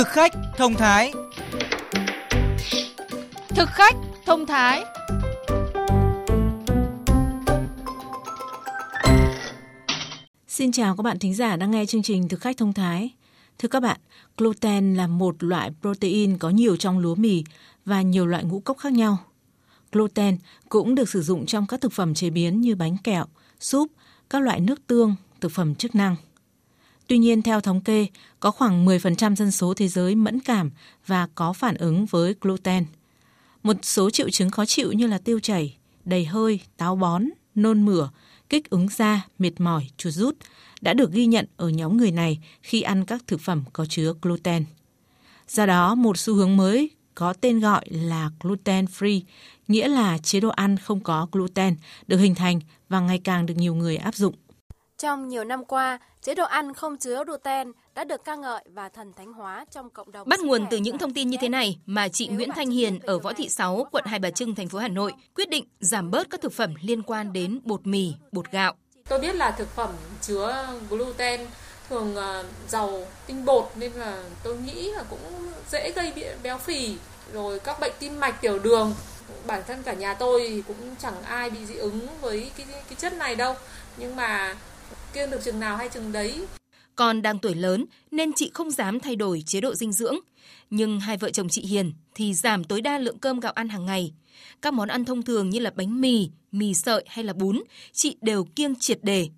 Thực khách thông thái Thực khách thông thái Xin chào các bạn thính giả đang nghe chương trình Thực khách thông thái. Thưa các bạn, gluten là một loại protein có nhiều trong lúa mì và nhiều loại ngũ cốc khác nhau. Gluten cũng được sử dụng trong các thực phẩm chế biến như bánh kẹo, súp, các loại nước tương, thực phẩm chức năng. Tuy nhiên, theo thống kê, có khoảng 10% dân số thế giới mẫn cảm và có phản ứng với gluten. Một số triệu chứng khó chịu như là tiêu chảy, đầy hơi, táo bón, nôn mửa, kích ứng da, mệt mỏi, chuột rút đã được ghi nhận ở nhóm người này khi ăn các thực phẩm có chứa gluten. Do đó, một xu hướng mới có tên gọi là gluten free, nghĩa là chế độ ăn không có gluten, được hình thành và ngày càng được nhiều người áp dụng. Trong nhiều năm qua, chế độ ăn không chứa gluten đã được ca ngợi và thần thánh hóa trong cộng đồng. Bắt nguồn từ những thông tin như thế này mà chị Nguyễn Thanh Hiền ở Võ Thị Sáu, quận Hai Bà Trưng, thành phố Hà Nội quyết định giảm bớt các thực phẩm liên quan đến bột mì, bột gạo. Tôi biết là thực phẩm chứa gluten thường ờ, giàu tinh bột nên là tôi nghĩ là cũng dễ gây béo phì rồi các bệnh tim mạch tiểu đường bản thân cả nhà tôi thì cũng chẳng ai bị dị ứng với cái cái chất này đâu nhưng mà kiêng được chừng nào hay chừng đấy con đang tuổi lớn nên chị không dám thay đổi chế độ dinh dưỡng. Nhưng hai vợ chồng chị Hiền thì giảm tối đa lượng cơm gạo ăn hàng ngày. Các món ăn thông thường như là bánh mì, mì sợi hay là bún, chị đều kiêng triệt đề.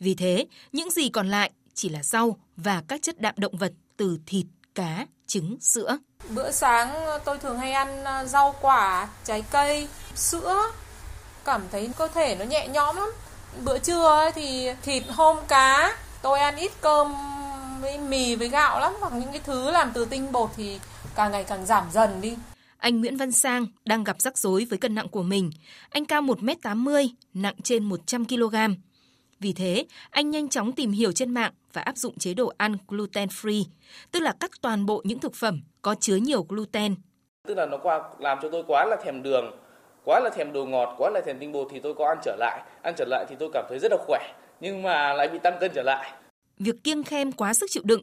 Vì thế, những gì còn lại chỉ là rau và các chất đạm động vật từ thịt, cá, trứng, sữa. Bữa sáng tôi thường hay ăn à, rau quả, trái cây, sữa. Cảm thấy cơ thể nó nhẹ nhõm lắm. Bữa trưa thì thịt hôm cá, tôi ăn ít cơm với mì với gạo lắm hoặc những cái thứ làm từ tinh bột thì càng ngày càng giảm dần đi. Anh Nguyễn Văn Sang đang gặp rắc rối với cân nặng của mình. Anh cao 1m80, nặng trên 100 kg. Vì thế, anh nhanh chóng tìm hiểu trên mạng và áp dụng chế độ ăn gluten free, tức là cắt toàn bộ những thực phẩm có chứa nhiều gluten. Tức là nó qua làm cho tôi quá là thèm đường, quá là thèm đồ ngọt, quá là thèm tinh bột thì tôi có ăn trở lại. Ăn trở lại thì tôi cảm thấy rất là khỏe, nhưng mà lại bị tăng cân trở lại. Việc kiêng khem quá sức chịu đựng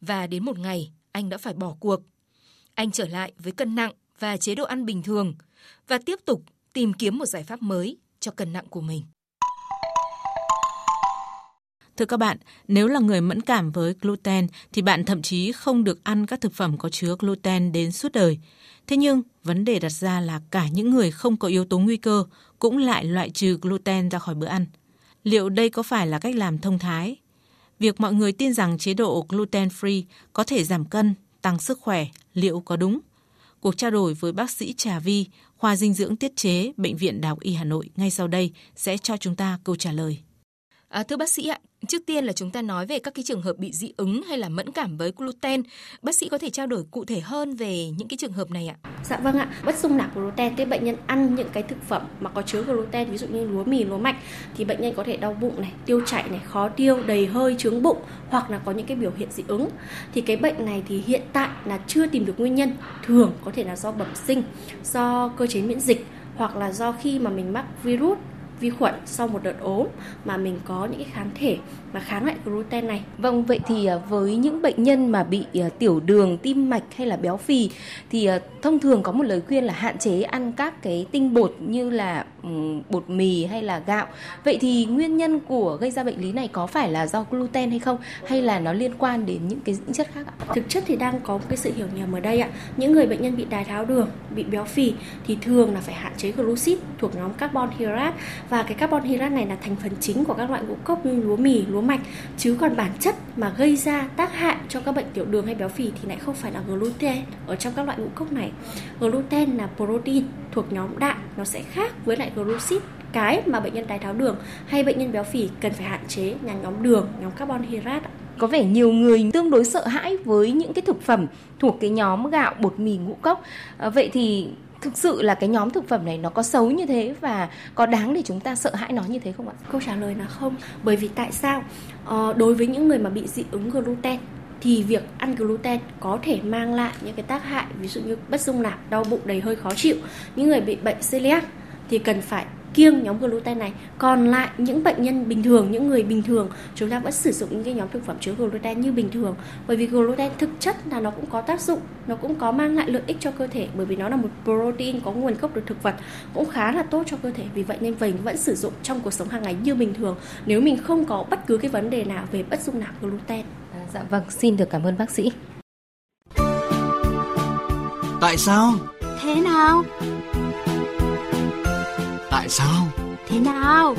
và đến một ngày anh đã phải bỏ cuộc. Anh trở lại với cân nặng và chế độ ăn bình thường và tiếp tục tìm kiếm một giải pháp mới cho cân nặng của mình. Thưa các bạn, nếu là người mẫn cảm với gluten thì bạn thậm chí không được ăn các thực phẩm có chứa gluten đến suốt đời. Thế nhưng, vấn đề đặt ra là cả những người không có yếu tố nguy cơ cũng lại loại trừ gluten ra khỏi bữa ăn. Liệu đây có phải là cách làm thông thái? Việc mọi người tin rằng chế độ gluten free có thể giảm cân, tăng sức khỏe, liệu có đúng? Cuộc trao đổi với bác sĩ Trà Vi, khoa dinh dưỡng tiết chế, Bệnh viện Đại học Y Hà Nội ngay sau đây sẽ cho chúng ta câu trả lời. À, thưa bác sĩ ạ, trước tiên là chúng ta nói về các cái trường hợp bị dị ứng hay là mẫn cảm với gluten. Bác sĩ có thể trao đổi cụ thể hơn về những cái trường hợp này ạ? Dạ vâng ạ. Bất dung nạp gluten, cái bệnh nhân ăn những cái thực phẩm mà có chứa gluten, ví dụ như lúa mì, lúa mạch thì bệnh nhân có thể đau bụng này, tiêu chảy này, khó tiêu, đầy hơi, trướng bụng hoặc là có những cái biểu hiện dị ứng. Thì cái bệnh này thì hiện tại là chưa tìm được nguyên nhân. Thường có thể là do bẩm sinh, do cơ chế miễn dịch hoặc là do khi mà mình mắc virus vi khuẩn sau một đợt ốm mà mình có những cái kháng thể mà kháng lại gluten này. Vâng, vậy thì à, với những bệnh nhân mà bị à, tiểu đường, tim mạch hay là béo phì thì à, thông thường có một lời khuyên là hạn chế ăn các cái tinh bột như là bột mì hay là gạo. Vậy thì nguyên nhân của gây ra bệnh lý này có phải là do gluten hay không hay là nó liên quan đến những cái những chất khác ạ? Thực chất thì đang có một cái sự hiểu nhầm ở đây ạ. Những người bệnh nhân bị đái tháo đường, bị béo phì thì thường là phải hạn chế glucid thuộc nhóm carbon hydrate và cái carbon hydrate này là thành phần chính của các loại ngũ cốc như lúa mì, lúa mạch chứ còn bản chất mà gây ra tác hại cho các bệnh tiểu đường hay béo phì thì lại không phải là gluten ở trong các loại ngũ cốc này. Gluten là protein thuộc nhóm đạm, nó sẽ khác với lại glucid cái mà bệnh nhân đái tháo đường hay bệnh nhân béo phì cần phải hạn chế là nhóm đường, nhóm carbon hydrate có vẻ nhiều người tương đối sợ hãi với những cái thực phẩm thuộc cái nhóm gạo, bột mì, ngũ cốc. À, vậy thì thực sự là cái nhóm thực phẩm này nó có xấu như thế và có đáng để chúng ta sợ hãi nó như thế không ạ? Câu trả lời là không. Bởi vì tại sao? Ờ, đối với những người mà bị dị ứng gluten thì việc ăn gluten có thể mang lại những cái tác hại ví dụ như bất dung nạp, đau bụng đầy hơi khó chịu. Những người bị bệnh celiac thì cần phải kiêng nhóm gluten này. Còn lại những bệnh nhân bình thường những người bình thường chúng ta vẫn sử dụng những cái nhóm thực phẩm chứa gluten như bình thường. Bởi vì gluten thực chất là nó cũng có tác dụng nó cũng có mang lại lợi ích cho cơ thể bởi vì nó là một protein có nguồn gốc từ thực vật cũng khá là tốt cho cơ thể. Vì vậy nên mình vẫn sử dụng trong cuộc sống hàng ngày như bình thường nếu mình không có bất cứ cái vấn đề nào về bất dung nạp gluten. À, dạ vâng xin được cảm ơn bác sĩ. Tại sao? Thế nào tại sao? Thế nào?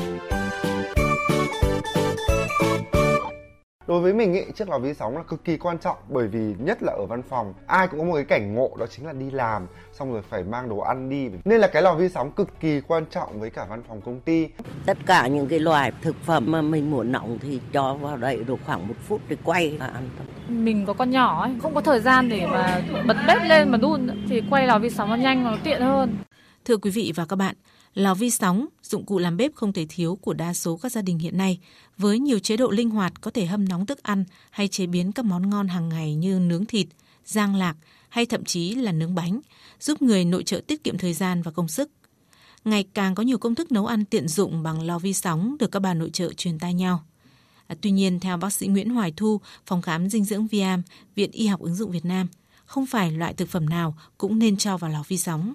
Đối với mình ý, chiếc lò vi sóng là cực kỳ quan trọng bởi vì nhất là ở văn phòng ai cũng có một cái cảnh ngộ đó chính là đi làm xong rồi phải mang đồ ăn đi. Nên là cái lò vi sóng cực kỳ quan trọng với cả văn phòng công ty. Tất cả những cái loại thực phẩm mà mình muốn nóng thì cho vào đây được khoảng một phút để quay và ăn mình có con nhỏ ấy không có thời gian để mà bật bếp lên mà đun thì quay lò vi sóng nó nhanh và nó tiện hơn. Thưa quý vị và các bạn Lò vi sóng, dụng cụ làm bếp không thể thiếu của đa số các gia đình hiện nay, với nhiều chế độ linh hoạt có thể hâm nóng thức ăn hay chế biến các món ngon hàng ngày như nướng thịt, rang lạc hay thậm chí là nướng bánh, giúp người nội trợ tiết kiệm thời gian và công sức. Ngày càng có nhiều công thức nấu ăn tiện dụng bằng lò vi sóng được các bà nội trợ truyền tai nhau. À, tuy nhiên, theo bác sĩ Nguyễn Hoài Thu, phòng khám dinh dưỡng Viam, Viện Y học ứng dụng Việt Nam, không phải loại thực phẩm nào cũng nên cho vào lò vi sóng.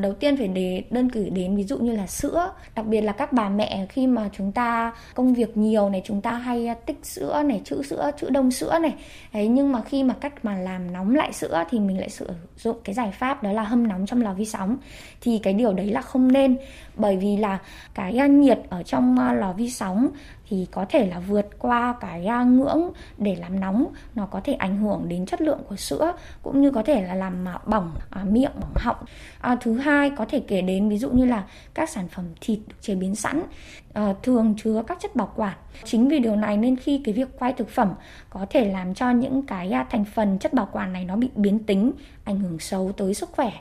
Đầu tiên phải để đơn cử đến ví dụ như là sữa, đặc biệt là các bà mẹ khi mà chúng ta công việc nhiều này, chúng ta hay à, tích sữa này, trữ sữa, trữ đông sữa này. Đấy, nhưng mà khi mà cách mà làm nóng lại sữa thì mình lại sử dụng cái giải pháp đó là hâm nóng trong lò vi sóng. Thì cái điều đấy là không nên bởi vì là cái nhiệt ở trong à, lò vi sóng thì có thể là vượt qua cái à, ngưỡng để làm nóng. Nó có thể ảnh hưởng đến chất lượng của sữa cũng như có thể là làm à, bỏng à, miệng bỏng họng. À, thứ hai có thể kể đến ví dụ như là các sản phẩm thịt được chế biến sẵn à, thường chứa các chất bảo quản. Chính vì điều này nên khi cái việc quay thực phẩm có thể làm cho những cái à, thành phần chất bảo quản này nó bị biến tính ảnh hưởng xấu tới sức khỏe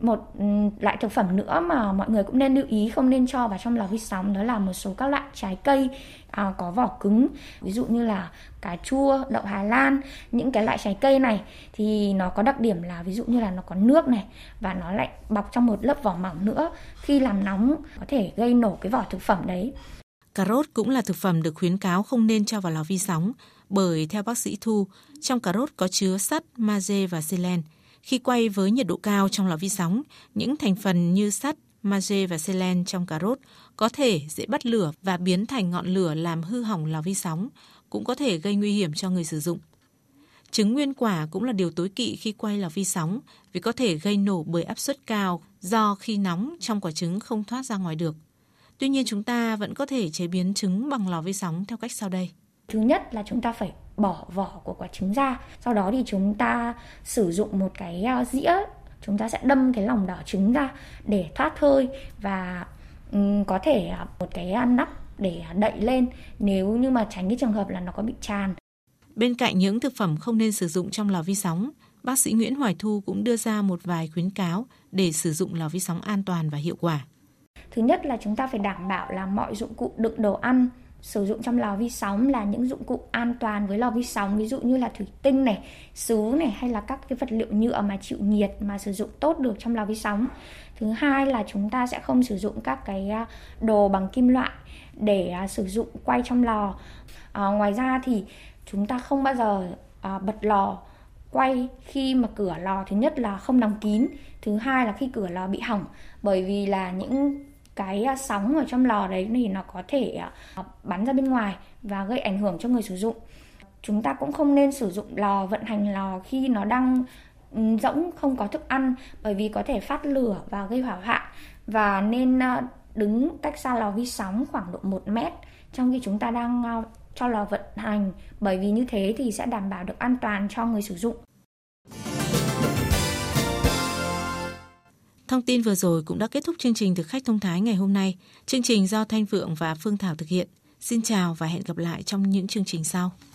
một ừ, loại thực phẩm nữa mà mọi người cũng nên lưu ý không nên cho vào trong lò vi sóng đó là một số các loại trái cây à, có vỏ cứng ví dụ như là cà chua đậu hà lan. Những cái loại trái cây này thì nó có đặc điểm là ví dụ như là nó có nước này và nó lại bọc trong một lớp vỏ mỏng nữa. Khi làm nóng có thể gây nổ cái vỏ thực phẩm đấy. Cà rốt cũng là thực phẩm được khuyến cáo không nên cho vào lò vi sóng bởi theo bác sĩ Thu, trong cà rốt có chứa sắt, magie và selen. Khi quay với nhiệt độ cao trong lò vi sóng, những thành phần như sắt, magie và selen trong cà rốt có thể dễ bắt lửa và biến thành ngọn lửa làm hư hỏng lò vi sóng, cũng có thể gây nguy hiểm cho người sử dụng. Trứng nguyên quả cũng là điều tối kỵ khi quay lò vi sóng vì có thể gây nổ bởi áp suất cao do khi nóng trong quả trứng không thoát ra ngoài được. Tuy nhiên chúng ta vẫn có thể chế biến trứng bằng lò vi sóng theo cách sau đây. Thứ nhất là chúng ta phải bỏ vỏ của quả trứng ra. Sau đó thì chúng ta sử dụng một cái à, dĩa chúng ta sẽ đâm cái lòng đỏ trứng ra để thoát hơi và um, có thể à, một cái à, nắp để đậy lên nếu như mà tránh cái trường hợp là nó có bị tràn. Bên cạnh những thực phẩm không nên sử dụng trong lò vi sóng, bác sĩ Nguyễn Hoài Thu cũng đưa ra một vài khuyến cáo để sử dụng lò vi sóng an toàn và hiệu quả. Thứ nhất là chúng ta phải đảm bảo là mọi dụng cụ đựng đồ ăn sử dụng trong lò vi sóng là những dụng cụ an toàn với lò vi sóng ví dụ như là thủy tinh này, sứ này hay là các cái vật liệu nhựa mà chịu nhiệt mà sử dụng tốt được trong lò vi sóng. Thứ hai là chúng ta sẽ không sử dụng các cái à, đồ bằng kim loại để à, sử dụng quay trong lò. À, ngoài ra thì chúng ta không bao giờ à, bật lò quay khi mà cửa lò thứ nhất là không đóng kín, thứ hai là khi cửa lò bị hỏng bởi vì là những cái à, sóng ở trong lò đấy thì nó có thể à, bắn ra bên ngoài và gây ảnh hưởng cho người sử dụng chúng ta cũng không nên sử dụng lò, vận hành lò khi nó đang ừ, rỗng, không có thức ăn, bởi vì có thể phát lửa và gây hỏa hoạn và nên à, đứng cách xa lò vi sóng khoảng độ 1 mét trong khi chúng ta đang cho lò vận hành, bởi vì như thế thì sẽ đảm bảo được an toàn cho người sử dụng. Thông tin vừa rồi cũng đã kết thúc chương trình Thực khách thông thái ngày hôm nay. Chương trình do Thanh Vượng và Phương Thảo thực hiện. Xin chào và hẹn gặp lại trong những chương trình sau.